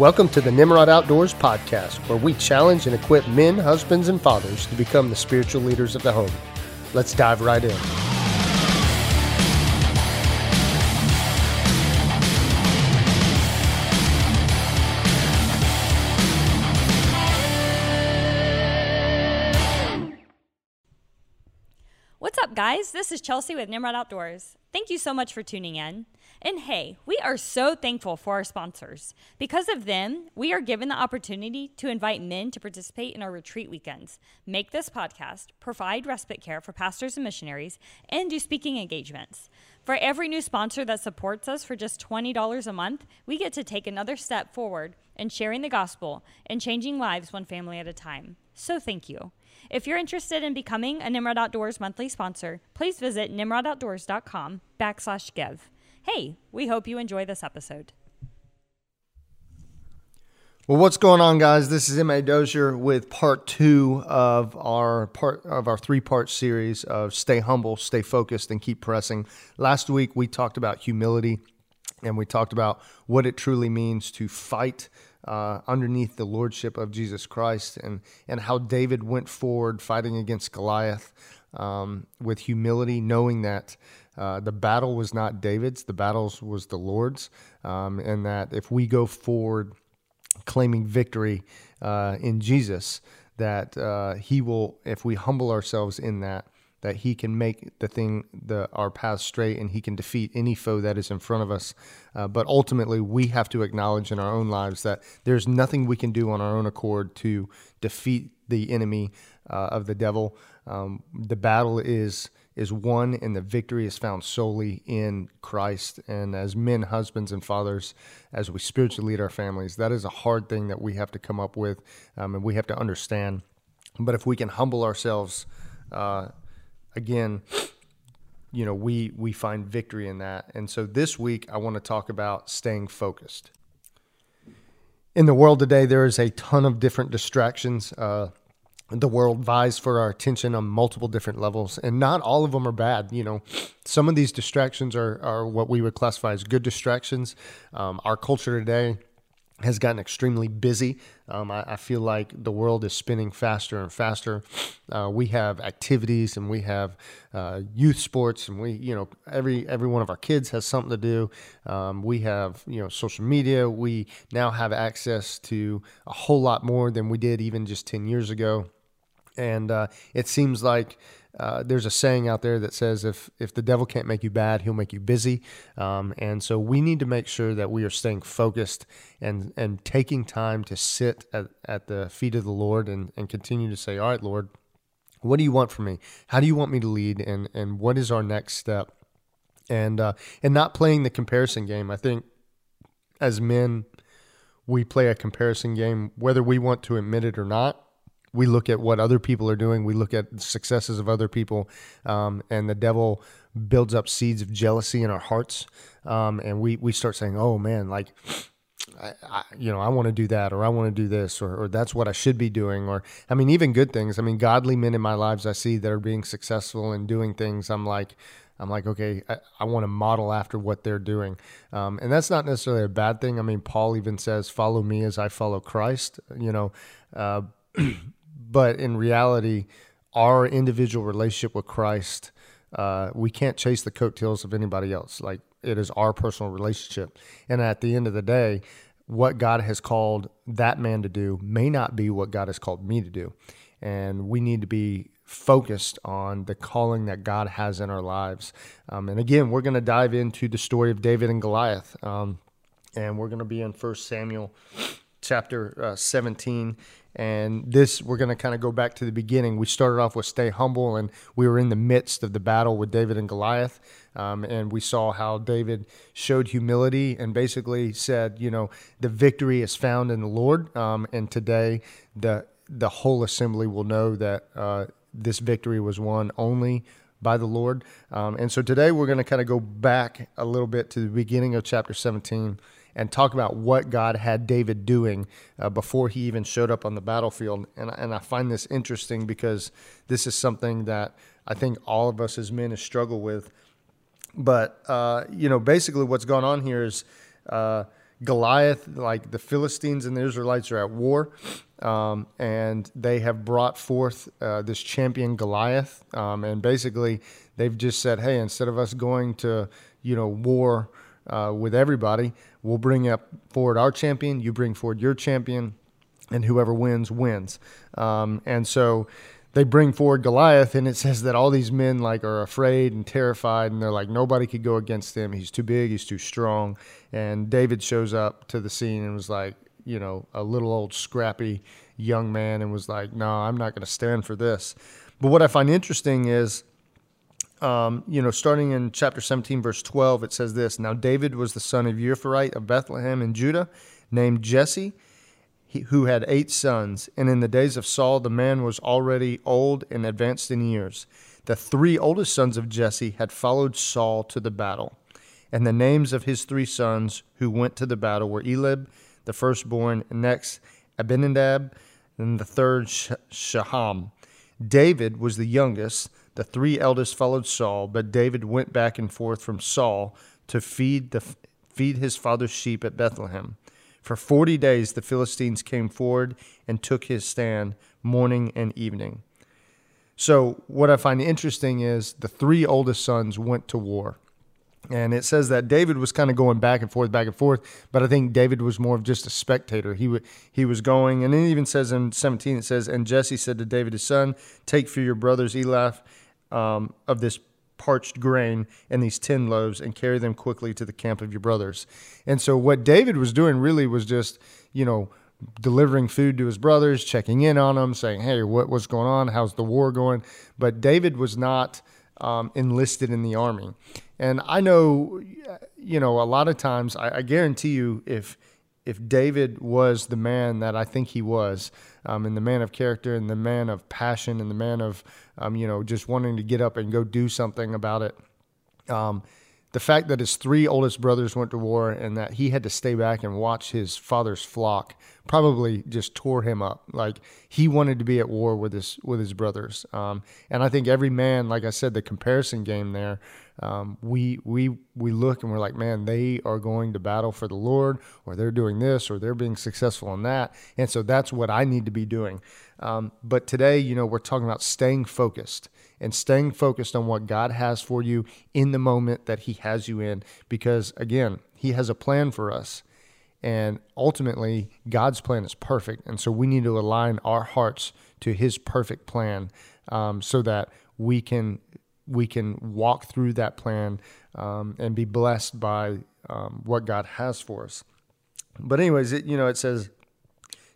Welcome to the Nimrod Outdoors podcast, where we challenge and equip men, husbands, and fathers to become the spiritual leaders of the home. Let's dive right in. What's up, guys? This is Chelsea with Nimrod Outdoors. Thank you so much for tuning in. And hey, we are so thankful for our sponsors. Because of them, we are given the opportunity to invite men to participate in our retreat weekends, make this podcast, provide respite care for pastors and missionaries, and do speaking engagements. For every new sponsor that supports us for just $20 a month, we get to take another step forward in sharing the gospel and changing lives one family at a time. So thank you. If you're interested in becoming a Nimrod Outdoors monthly sponsor, please visit nimrodoutdoors.com backslash give. Hey, we hope you enjoy this episode. Well, what's going on, guys? This is M.A. Dozier with part two of our part of our three-part series of stay humble, stay focused, and keep pressing. Last week we talked about humility, and we talked about what it truly means to fight uh, underneath the lordship of Jesus Christ, and and how David went forward fighting against Goliath um, with humility, knowing that. Uh, the battle was not David's, the battles was the Lord's, um, and that if we go forward claiming victory uh, in Jesus, that uh, He will, if we humble ourselves in that, that He can make the thing, the our path straight, and He can defeat any foe that is in front of us. Uh, but ultimately, we have to acknowledge in our own lives that there's nothing we can do on our own accord to defeat the enemy uh, of the devil. Um, the battle is is won and the victory is found solely in Christ. And as men, husbands, and fathers, as we spiritually lead our families, that is a hard thing that we have to come up with um, and we have to understand. But if we can humble ourselves, uh, again, you know, we we find victory in that. And so this week, I want to talk about staying focused. In the world today, there is a ton of different distractions. Uh, the world vies for our attention on multiple different levels and not all of them are bad you know some of these distractions are, are what we would classify as good distractions um, our culture today has gotten extremely busy. Um, I, I, feel like the world is spinning faster and faster. Uh, we have activities and we have uh, youth sports, and we, you know, every every one of our kids has something to do. Um, we have, you know, social media. We now have access to a whole lot more than we did even just ten years ago and uh, it seems like uh, there's a saying out there that says if if the devil can't make you bad, he'll make you busy. Um, and so we need to make sure that we are staying focused and and taking time to sit at, at the feet of the Lord and, and continue to say, all right, Lord, what do you want from me? How do you want me to lead? And and what is our next step? And uh, and not playing the comparison game. I think as men, we play a comparison game, whether we want to admit it or not we look at what other people are doing. We look at the successes of other people, um, and the devil builds up seeds of jealousy in our hearts, um, and we we start saying, "Oh man, like." I, I, you know, I want to do that, or I want to do this, or, or that's what I should be doing, or I mean, even good things. I mean, godly men in my lives I see that are being successful and doing things. I'm like, I'm like, okay, I, I want to model after what they're doing. Um, and that's not necessarily a bad thing. I mean, Paul even says, follow me as I follow Christ, you know, uh, but in reality, our individual relationship with Christ, uh, we can't chase the coattails of anybody else. Like it is our personal relationship. And at the end of the day, what God has called that man to do may not be what God has called me to do. And we need to be focused on the calling that God has in our lives. Um, and again, we're going to dive into the story of David and Goliath. Um, and we're going to be in First Samuel chapter uh, 17 and this, we're going to kind of go back to the beginning. We started off with stay humble, and we were in the midst of the battle with David and Goliath. Um, and we saw how David showed humility and basically said, you know, the victory is found in the Lord. Um, and today, the the whole assembly will know that uh, this victory was won only by the Lord. Um, and so today, we're going to kind of go back a little bit to the beginning of chapter 17 and talk about what God had David doing uh, before he even showed up on the battlefield. And, and I find this interesting because this is something that I think all of us as men have struggled with. But, uh, you know, basically what's going on here is uh, Goliath, like the Philistines and the Israelites, are at war, um, and they have brought forth uh, this champion Goliath, um, and basically they've just said, "Hey, instead of us going to you know war uh, with everybody, we'll bring up forward our champion. You bring forward your champion, and whoever wins wins." Um, and so they bring forward Goliath, and it says that all these men like are afraid and terrified, and they're like nobody could go against him. He's too big. He's too strong. And David shows up to the scene and was like, you know, a little old scrappy young man, and was like, no, I'm not going to stand for this. But what I find interesting is. Um, you know, starting in chapter 17, verse 12, it says this Now David was the son of Ephrathite of Bethlehem in Judah, named Jesse who had eight sons, and in the days of Saul the man was already old and advanced in years. The three oldest sons of Jesse had followed Saul to the battle. And the names of his three sons who went to the battle were Eliab, the firstborn, and next Abinadab, and the third Shammah. David was the youngest. The three eldest followed Saul, but David went back and forth from Saul to feed the feed his father's sheep at Bethlehem. For forty days the Philistines came forward and took his stand morning and evening. So, what I find interesting is the three oldest sons went to war. And it says that David was kind of going back and forth, back and forth, but I think David was more of just a spectator. He w- he was going, and it even says in 17, it says, And Jesse said to David his son, Take for your brothers ephah um, of this parched grain and these tin loaves and carry them quickly to the camp of your brothers. And so what David was doing really was just, you know, delivering food to his brothers, checking in on them, saying, "Hey, what what's going on? How's the war going?" But David was not um, enlisted in the army, and I know, you know, a lot of times, I, I guarantee you, if if David was the man that I think he was, um, and the man of character, and the man of passion, and the man of, um, you know, just wanting to get up and go do something about it. Um, the fact that his three oldest brothers went to war and that he had to stay back and watch his father's flock probably just tore him up. Like he wanted to be at war with his with his brothers. Um, and I think every man, like I said, the comparison game there um, we we we look and we're like, man, they are going to battle for the Lord, or they're doing this, or they're being successful in that, and so that's what I need to be doing. Um, but today, you know, we're talking about staying focused and staying focused on what God has for you in the moment that He has you in, because again, He has a plan for us. And ultimately, God's plan is perfect. And so we need to align our hearts to His perfect plan um, so that we can we can walk through that plan um, and be blessed by um, what God has for us. But anyways, it, you know, it says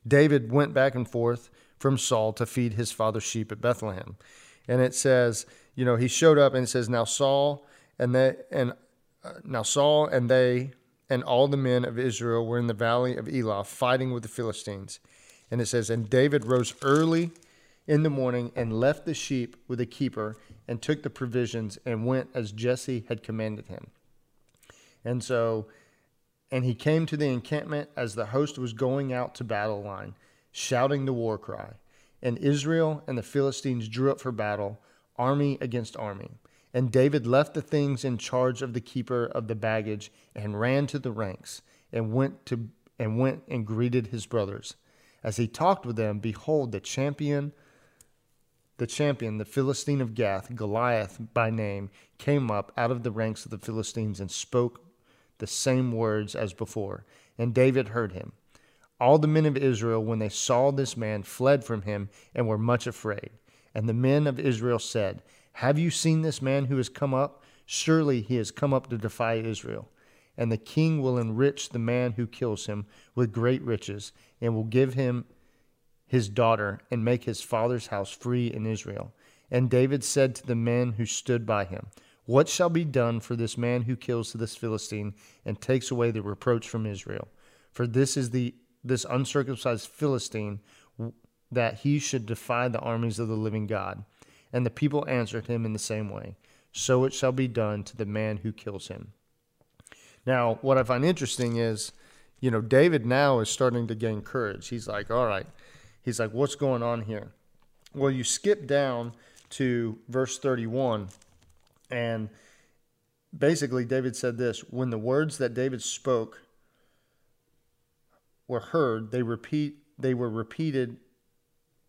David went back and forth from Saul to feed his father's sheep at Bethlehem, and it says, you know, he showed up and it says, now Saul and they and uh, now Saul and they and all the men of Israel were in the valley of Elah fighting with the Philistines. And it says, and David rose early in the morning and left the sheep with a keeper and took the provisions and went as Jesse had commanded him. And so, and he came to the encampment as the host was going out to battle line, shouting the war cry. And Israel and the Philistines drew up for battle, army against army. And David left the things in charge of the keeper of the baggage and ran to the ranks and went to and went and greeted his brothers. As he talked with them, behold, the champion the champion, the Philistine of Gath, Goliath by name, came up out of the ranks of the Philistines and spoke the same words as before. And David heard him. All the men of Israel, when they saw this man, fled from him and were much afraid. And the men of Israel said, Have you seen this man who has come up? Surely he has come up to defy Israel. And the king will enrich the man who kills him with great riches, and will give him his daughter and make his father's house free in Israel. And David said to the men who stood by him, What shall be done for this man who kills this Philistine and takes away the reproach from Israel? For this is the this uncircumcised Philistine that he should defy the armies of the living God. And the people answered him in the same way, So it shall be done to the man who kills him. Now, what I find interesting is, you know, David now is starting to gain courage. He's like, all right, He's like, What's going on here? Well, you skip down to verse 31, and basically, David said this When the words that David spoke were heard, they repeat they were repeated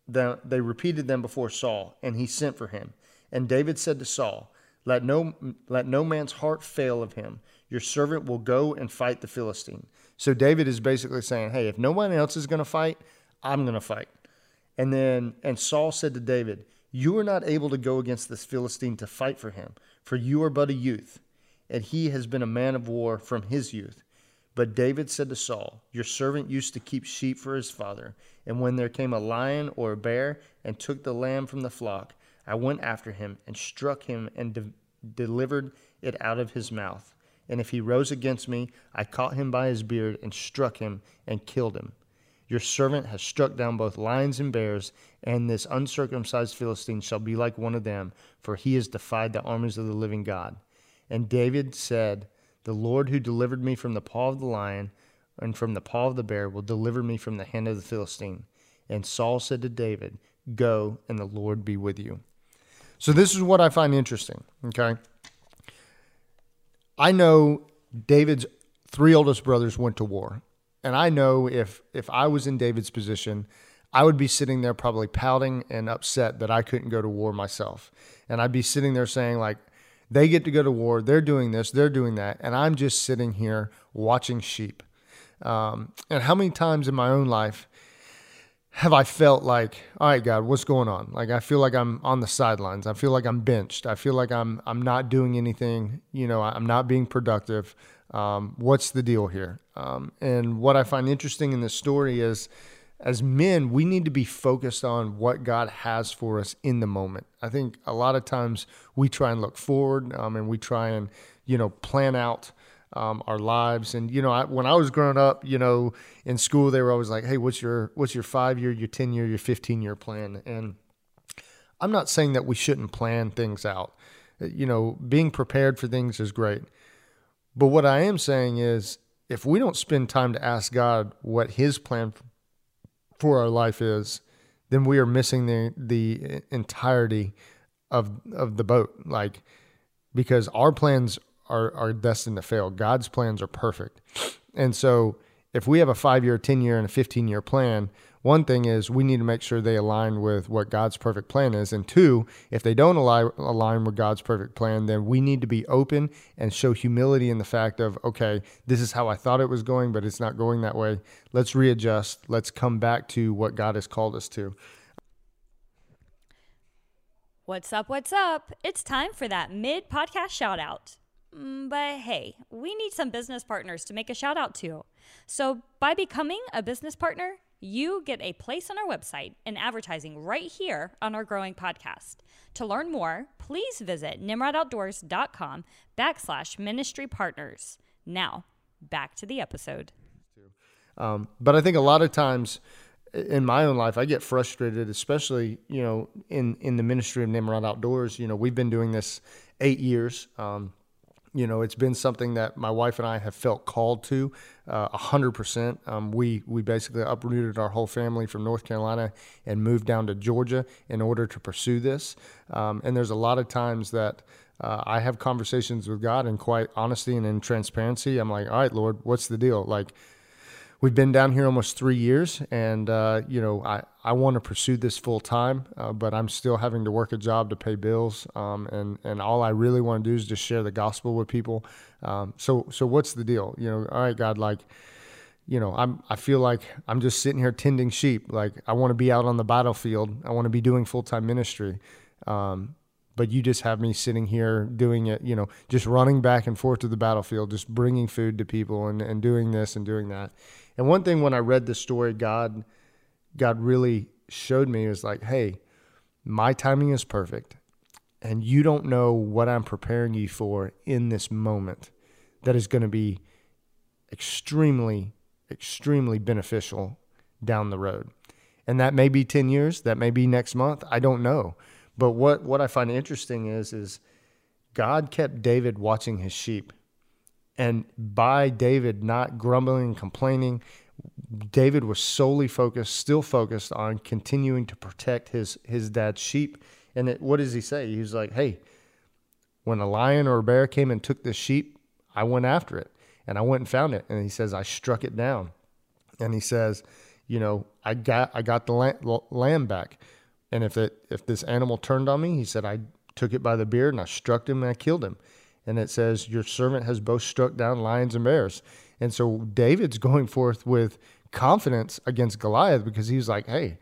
they repeated them before Saul, and he sent for him. And David said to Saul, let no, let no man's heart fail of him. Your servant will go and fight the Philistine. So David is basically saying, hey, if no one else is going to fight, I'm going to fight. And then, and Saul said to David, You are not able to go against this Philistine to fight for him, for you are but a youth, and he has been a man of war from his youth. But David said to Saul, Your servant used to keep sheep for his father, and when there came a lion or a bear and took the lamb from the flock, I went after him and struck him and de- delivered it out of his mouth. And if he rose against me, I caught him by his beard and struck him and killed him. Your servant has struck down both lions and bears, and this uncircumcised Philistine shall be like one of them, for he has defied the armies of the living God. And David said, The Lord who delivered me from the paw of the lion and from the paw of the bear will deliver me from the hand of the Philistine. And Saul said to David, Go, and the Lord be with you. So, this is what I find interesting, okay? I know David's three oldest brothers went to war. And I know if if I was in David's position, I would be sitting there probably pouting and upset that I couldn't go to war myself. And I'd be sitting there saying like they get to go to war, they're doing this, they're doing that, and I'm just sitting here watching sheep. Um, and how many times in my own life have I felt like, all right, God, what's going on? Like I feel like I'm on the sidelines. I feel like I'm benched. I feel like I'm I'm not doing anything. You know, I'm not being productive. Um, what's the deal here? Um, and what I find interesting in this story is, as men, we need to be focused on what God has for us in the moment. I think a lot of times we try and look forward, um, and we try and you know plan out um, our lives. And you know, I, when I was growing up, you know, in school, they were always like, "Hey, what's your what's your five year, your ten year, your fifteen year plan?" And I'm not saying that we shouldn't plan things out. You know, being prepared for things is great. But what I am saying is, if we don't spend time to ask God what His plan for our life is, then we are missing the the entirety of of the boat. Like because our plans are are destined to fail. God's plans are perfect, and so if we have a five year, ten year, and a fifteen year plan, one thing is we need to make sure they align with what God's perfect plan is. And two, if they don't align, align with God's perfect plan, then we need to be open and show humility in the fact of, okay, this is how I thought it was going, but it's not going that way. Let's readjust. Let's come back to what God has called us to. What's up? What's up? It's time for that mid podcast shout out. Mm, but hey, we need some business partners to make a shout out to. So, by becoming a business partner, you get a place on our website and advertising right here on our growing podcast. To learn more, please visit nimrodoutdoors.com backslash ministry partners. Now, back to the episode. Um, but I think a lot of times in my own life, I get frustrated, especially, you know, in, in the ministry of Nimrod Outdoors. You know, we've been doing this eight years. Um, you know, it's been something that my wife and I have felt called to uh, a hundred percent. Um, we we basically uprooted our whole family from North Carolina and moved down to Georgia in order to pursue this. Um, and there's a lot of times that uh, I have conversations with God in quite honesty and in transparency. I'm like, all right, Lord, what's the deal? Like, we've been down here almost three years, and uh, you know, I I want to pursue this full time, uh, but I'm still having to work a job to pay bills, um, and and all I really want to do is just share the gospel with people. Um, so so what's the deal? You know, all right, God, like. You know, I'm. I feel like I'm just sitting here tending sheep. Like I want to be out on the battlefield. I want to be doing full time ministry. Um, but you just have me sitting here doing it, you know, just running back and forth to the battlefield, just bringing food to people and, and doing this and doing that. And one thing when I read this story, God, God really showed me was like, hey, my timing is perfect. And you don't know what I'm preparing you for in this moment that is going to be extremely, extremely beneficial down the road. And that may be 10 years, that may be next month. I don't know. But what, what I find interesting is, is God kept David watching his sheep. And by David not grumbling and complaining, David was solely focused, still focused on continuing to protect his his dad's sheep. And it, what does he say? He's like, "Hey, when a lion or a bear came and took this sheep, I went after it, and I went and found it." And he says, "I struck it down." and he says, you know, I got I got the lamb back, and if it if this animal turned on me, he said I took it by the beard and I struck him and I killed him. And it says, Your servant has both struck down lions and bears. And so David's going forth with confidence against Goliath because he's like, Hey,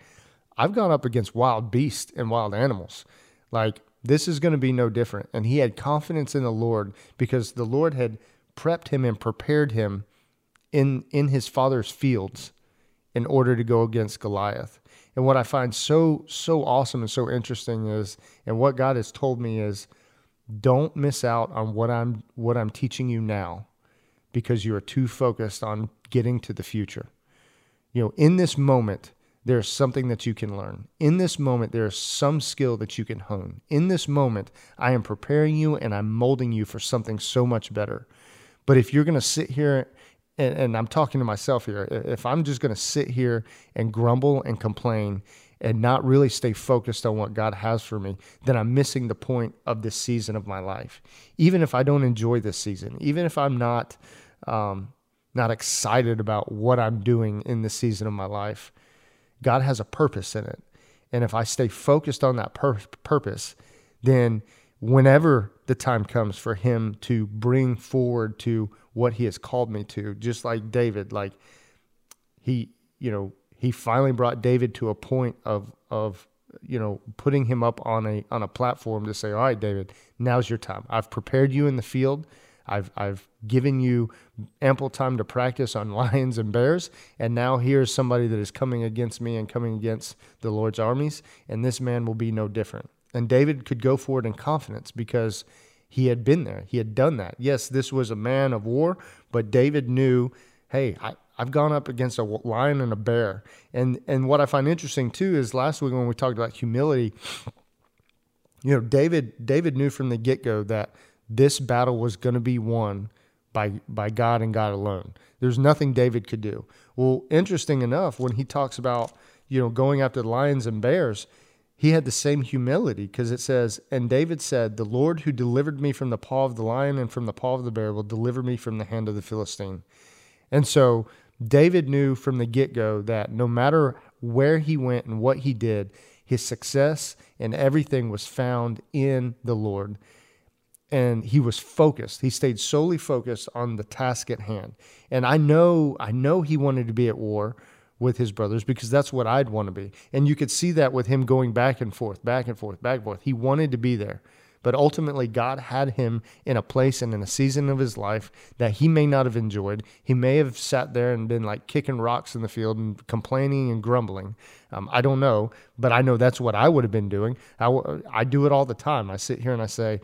I've gone up against wild beasts and wild animals. Like, this is going to be no different. And he had confidence in the Lord because the Lord had prepped him and prepared him in, in his father's fields in order to go against Goliath. And what I find so, so awesome and so interesting is, and what God has told me is, don't miss out on what I'm what I'm teaching you now because you are too focused on getting to the future. You know, in this moment, there's something that you can learn. In this moment, there is some skill that you can hone. In this moment, I am preparing you and I'm molding you for something so much better. But if you're going to sit here, and, and, I'm talking to myself here, if I'm just going to sit here and grumble and complain and not really stay focused on what God has for me, then I'm missing the point of this season of my life. Even if I don't enjoy this season, even if I'm not. Um, not excited about what I'm doing in this season of my life, God has a purpose in it. And if I stay focused on that pur- purpose, then whenever the time comes for him to bring forward to what he has called me to, just like David, like he, you know, he finally brought David to a point of of you know putting him up on a on a platform to say, all right, David, now's your time. I've prepared you in the field. I've I've given you ample time to practice on lions and bears, and now here's somebody that is coming against me and coming against the Lord's armies, and this man will be no different. And David could go forward in confidence because he had been there. He had done that. Yes, this was a man of war, but David knew, hey, I, I've gone up against a lion and a bear. And and what I find interesting too is last week when we talked about humility, you know, David David knew from the get-go that this battle was going to be won by by God and God alone. There's nothing David could do. Well, interesting enough, when he talks about you know going after lions and bears, he had the same humility because it says, and David said, "The Lord who delivered me from the paw of the lion and from the paw of the bear will deliver me from the hand of the Philistine." And so David knew from the get go that no matter where he went and what he did, his success and everything was found in the Lord and he was focused. He stayed solely focused on the task at hand. And I know, I know he wanted to be at war with his brothers because that's what I'd want to be. And you could see that with him going back and forth, back and forth, back and forth. He wanted to be there. But ultimately, God had him in a place and in a season of his life that he may not have enjoyed. He may have sat there and been like kicking rocks in the field and complaining and grumbling. Um, I don't know, but I know that's what I would have been doing. I, I do it all the time. I sit here and I say,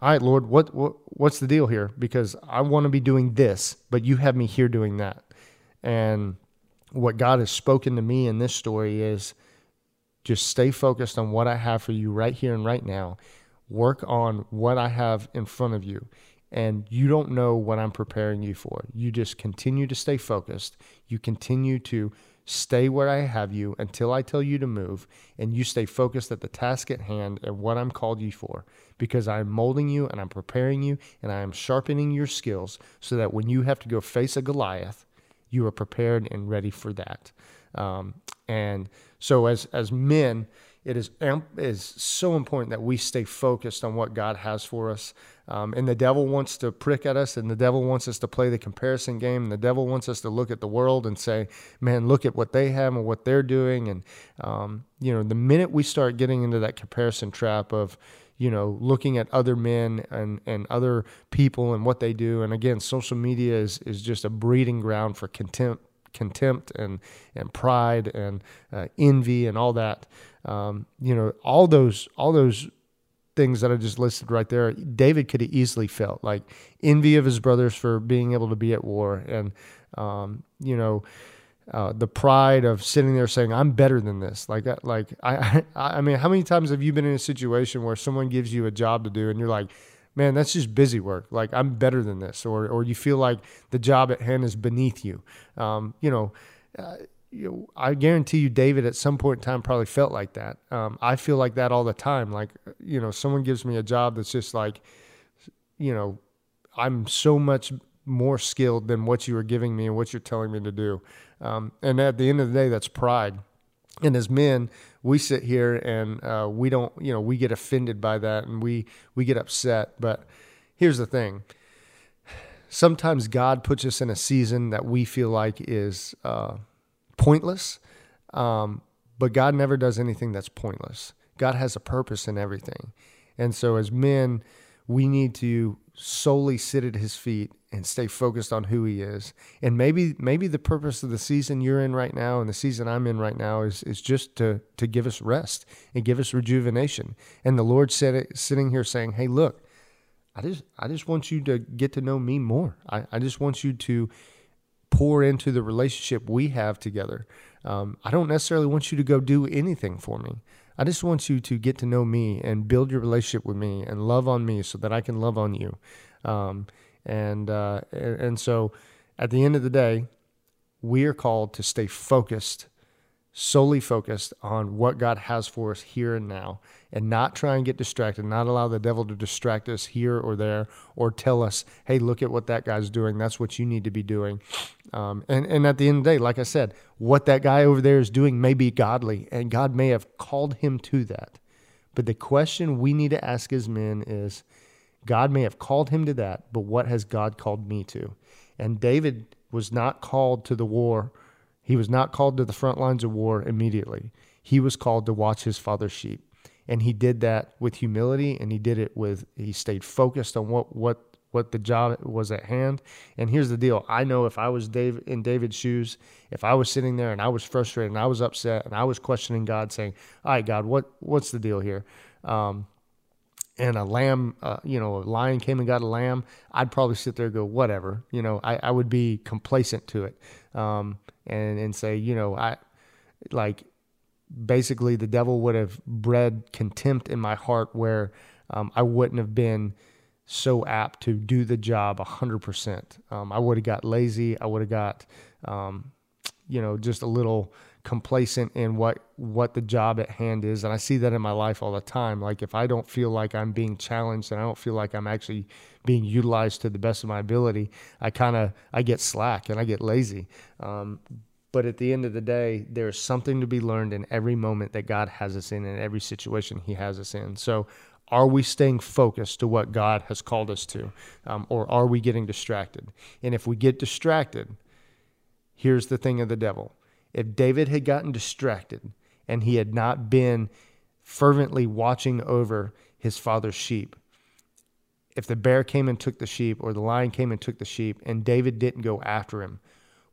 all right, Lord, what, what what's the deal here? Because I want to be doing this, but you have me here doing that. And what God has spoken to me in this story is just stay focused on what I have for you right here and right now. Work on what I have in front of you. And you don't know what I'm preparing you for. You just continue to stay focused. You continue to Stay where I have you until I tell you to move, and you stay focused at the task at hand and what I'm called you for, because I'm molding you and I'm preparing you and I am sharpening your skills so that when you have to go face a Goliath, you are prepared and ready for that. Um, and so, as as men, it is is so important that we stay focused on what God has for us. Um, and the devil wants to prick at us, and the devil wants us to play the comparison game. And the devil wants us to look at the world and say, "Man, look at what they have and what they're doing." And um, you know, the minute we start getting into that comparison trap of you know, looking at other men and, and other people and what they do. And again, social media is, is just a breeding ground for contempt, contempt and, and pride and uh, envy and all that. Um, you know, all those, all those things that I just listed right there, David could have easily felt like envy of his brothers for being able to be at war, and um, you know, uh, the pride of sitting there saying, "I'm better than this." Like like I, I, I mean, how many times have you been in a situation where someone gives you a job to do, and you're like, "Man, that's just busy work. Like I'm better than this," or or you feel like the job at hand is beneath you. Um, you know. Uh, you know, I guarantee you, David, at some point in time, probably felt like that. Um, I feel like that all the time. Like, you know, someone gives me a job that's just like, you know, I'm so much more skilled than what you are giving me and what you're telling me to do. Um, and at the end of the day, that's pride. And as men, we sit here and uh, we don't, you know, we get offended by that and we we get upset. But here's the thing: sometimes God puts us in a season that we feel like is uh, pointless, um, but God never does anything that's pointless. God has a purpose in everything, and so as men, we need to solely sit at His feet and stay focused on who he is. And maybe maybe the purpose of the season you're in right now and the season I'm in right now is is just to to give us rest and give us rejuvenation. And the Lord said it sitting here saying, Hey, look, I just I just want you to get to know me more. I, I just want you to pour into the relationship we have together. Um, I don't necessarily want you to go do anything for me. I just want you to get to know me and build your relationship with me and love on me so that I can love on you. Um, and uh, and so, at the end of the day, we are called to stay focused, solely focused on what God has for us here and now, and not try and get distracted, not allow the devil to distract us here or there, or tell us, "Hey, look at what that guy's doing. That's what you need to be doing." Um, and and at the end of the day, like I said, what that guy over there is doing may be godly, and God may have called him to that. But the question we need to ask as men is God may have called him to that, but what has God called me to? And David was not called to the war. He was not called to the front lines of war immediately. He was called to watch his father's sheep. And he did that with humility and he did it with he stayed focused on what what what the job was at hand. And here's the deal. I know if I was Dave in David's shoes, if I was sitting there and I was frustrated and I was upset and I was questioning God saying, "All right, God, what what's the deal here?" Um, and a lamb, uh, you know, a lion came and got a lamb, I'd probably sit there and go, whatever, you know, I, I would be complacent to it, um, and and say, you know, I like basically the devil would have bred contempt in my heart where um, I wouldn't have been so apt to do the job hundred um, percent. I would have got lazy. I would have got, um, you know, just a little complacent in what what the job at hand is. And I see that in my life all the time. Like if I don't feel like I'm being challenged and I don't feel like I'm actually being utilized to the best of my ability I kind of I get slack and I get lazy. Um, but at the end of the day there's something to be learned in every moment that God has us in and every situation he has us in. So are we staying focused to what God has called us to? Um, or are we getting distracted? And if we get distracted here's the thing of the devil if David had gotten distracted and he had not been fervently watching over his father's sheep, if the bear came and took the sheep or the lion came and took the sheep and David didn't go after him,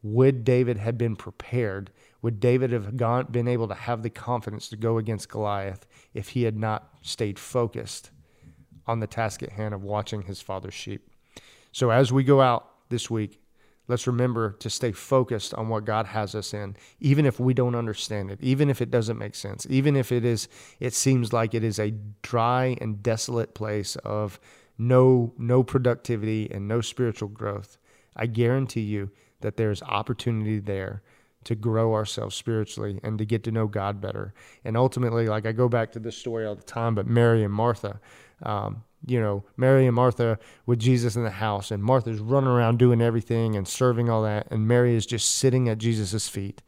would David have been prepared? Would David have gone, been able to have the confidence to go against Goliath if he had not stayed focused on the task at hand of watching his father's sheep? So as we go out this week, let's remember to stay focused on what God has us in, even if we don't understand it, even if it doesn't make sense, even if it is it seems like it is a dry and desolate place of no no productivity and no spiritual growth. I guarantee you that there's opportunity there to grow ourselves spiritually and to get to know God better. And ultimately, like I go back to this story all the time, but Mary and Martha, um, you know, Mary and Martha with Jesus in the house, and Martha's running around doing everything and serving all that, and Mary is just sitting at Jesus' feet.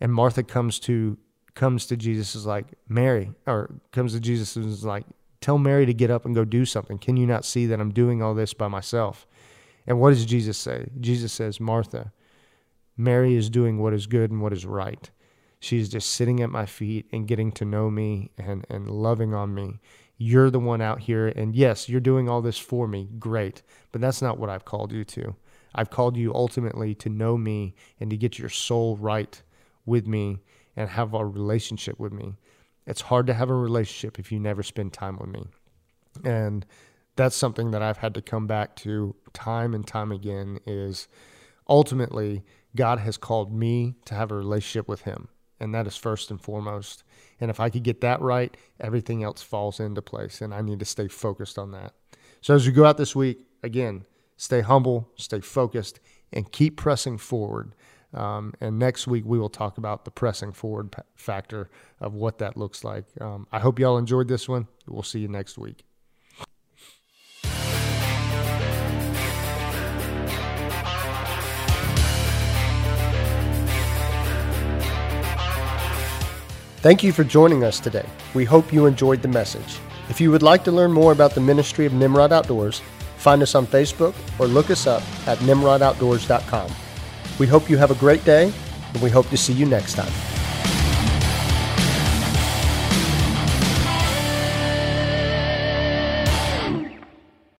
And Martha comes to comes to Jesus is like, Mary, or comes to Jesus and is like, tell Mary to get up and go do something. Can you not see that I'm doing all this by myself? And what does Jesus say? Jesus says, Martha, Mary is doing what is good and what is right. She's just sitting at my feet and getting to know me and, and loving on me you're the one out here, and yes, you're doing all this for me. Great. But that's not what I've called you to. I've called you ultimately to know me and to get your soul right with me and have a relationship with me. It's hard to have a relationship if you never spend time with me. And that's something that I've had to come back to time and time again is ultimately God has called me to have a relationship with him and that is first and foremost. And if I could get that right, everything else falls into place, and I need to stay focused on that. So as you go out this week, again, stay humble, stay focused, and keep pressing forward. Um, and next week we will talk about the pressing forward factor of what that looks like. Um, I hope y'all enjoyed this one. We'll see you next week. Thank you for joining us today. We hope you enjoyed the message. If you would like to learn more about the ministry of Nimrod Outdoors, find us on Facebook or look us up at nimrodoutdoors.com. We hope you have a great day, and we hope to see you next time.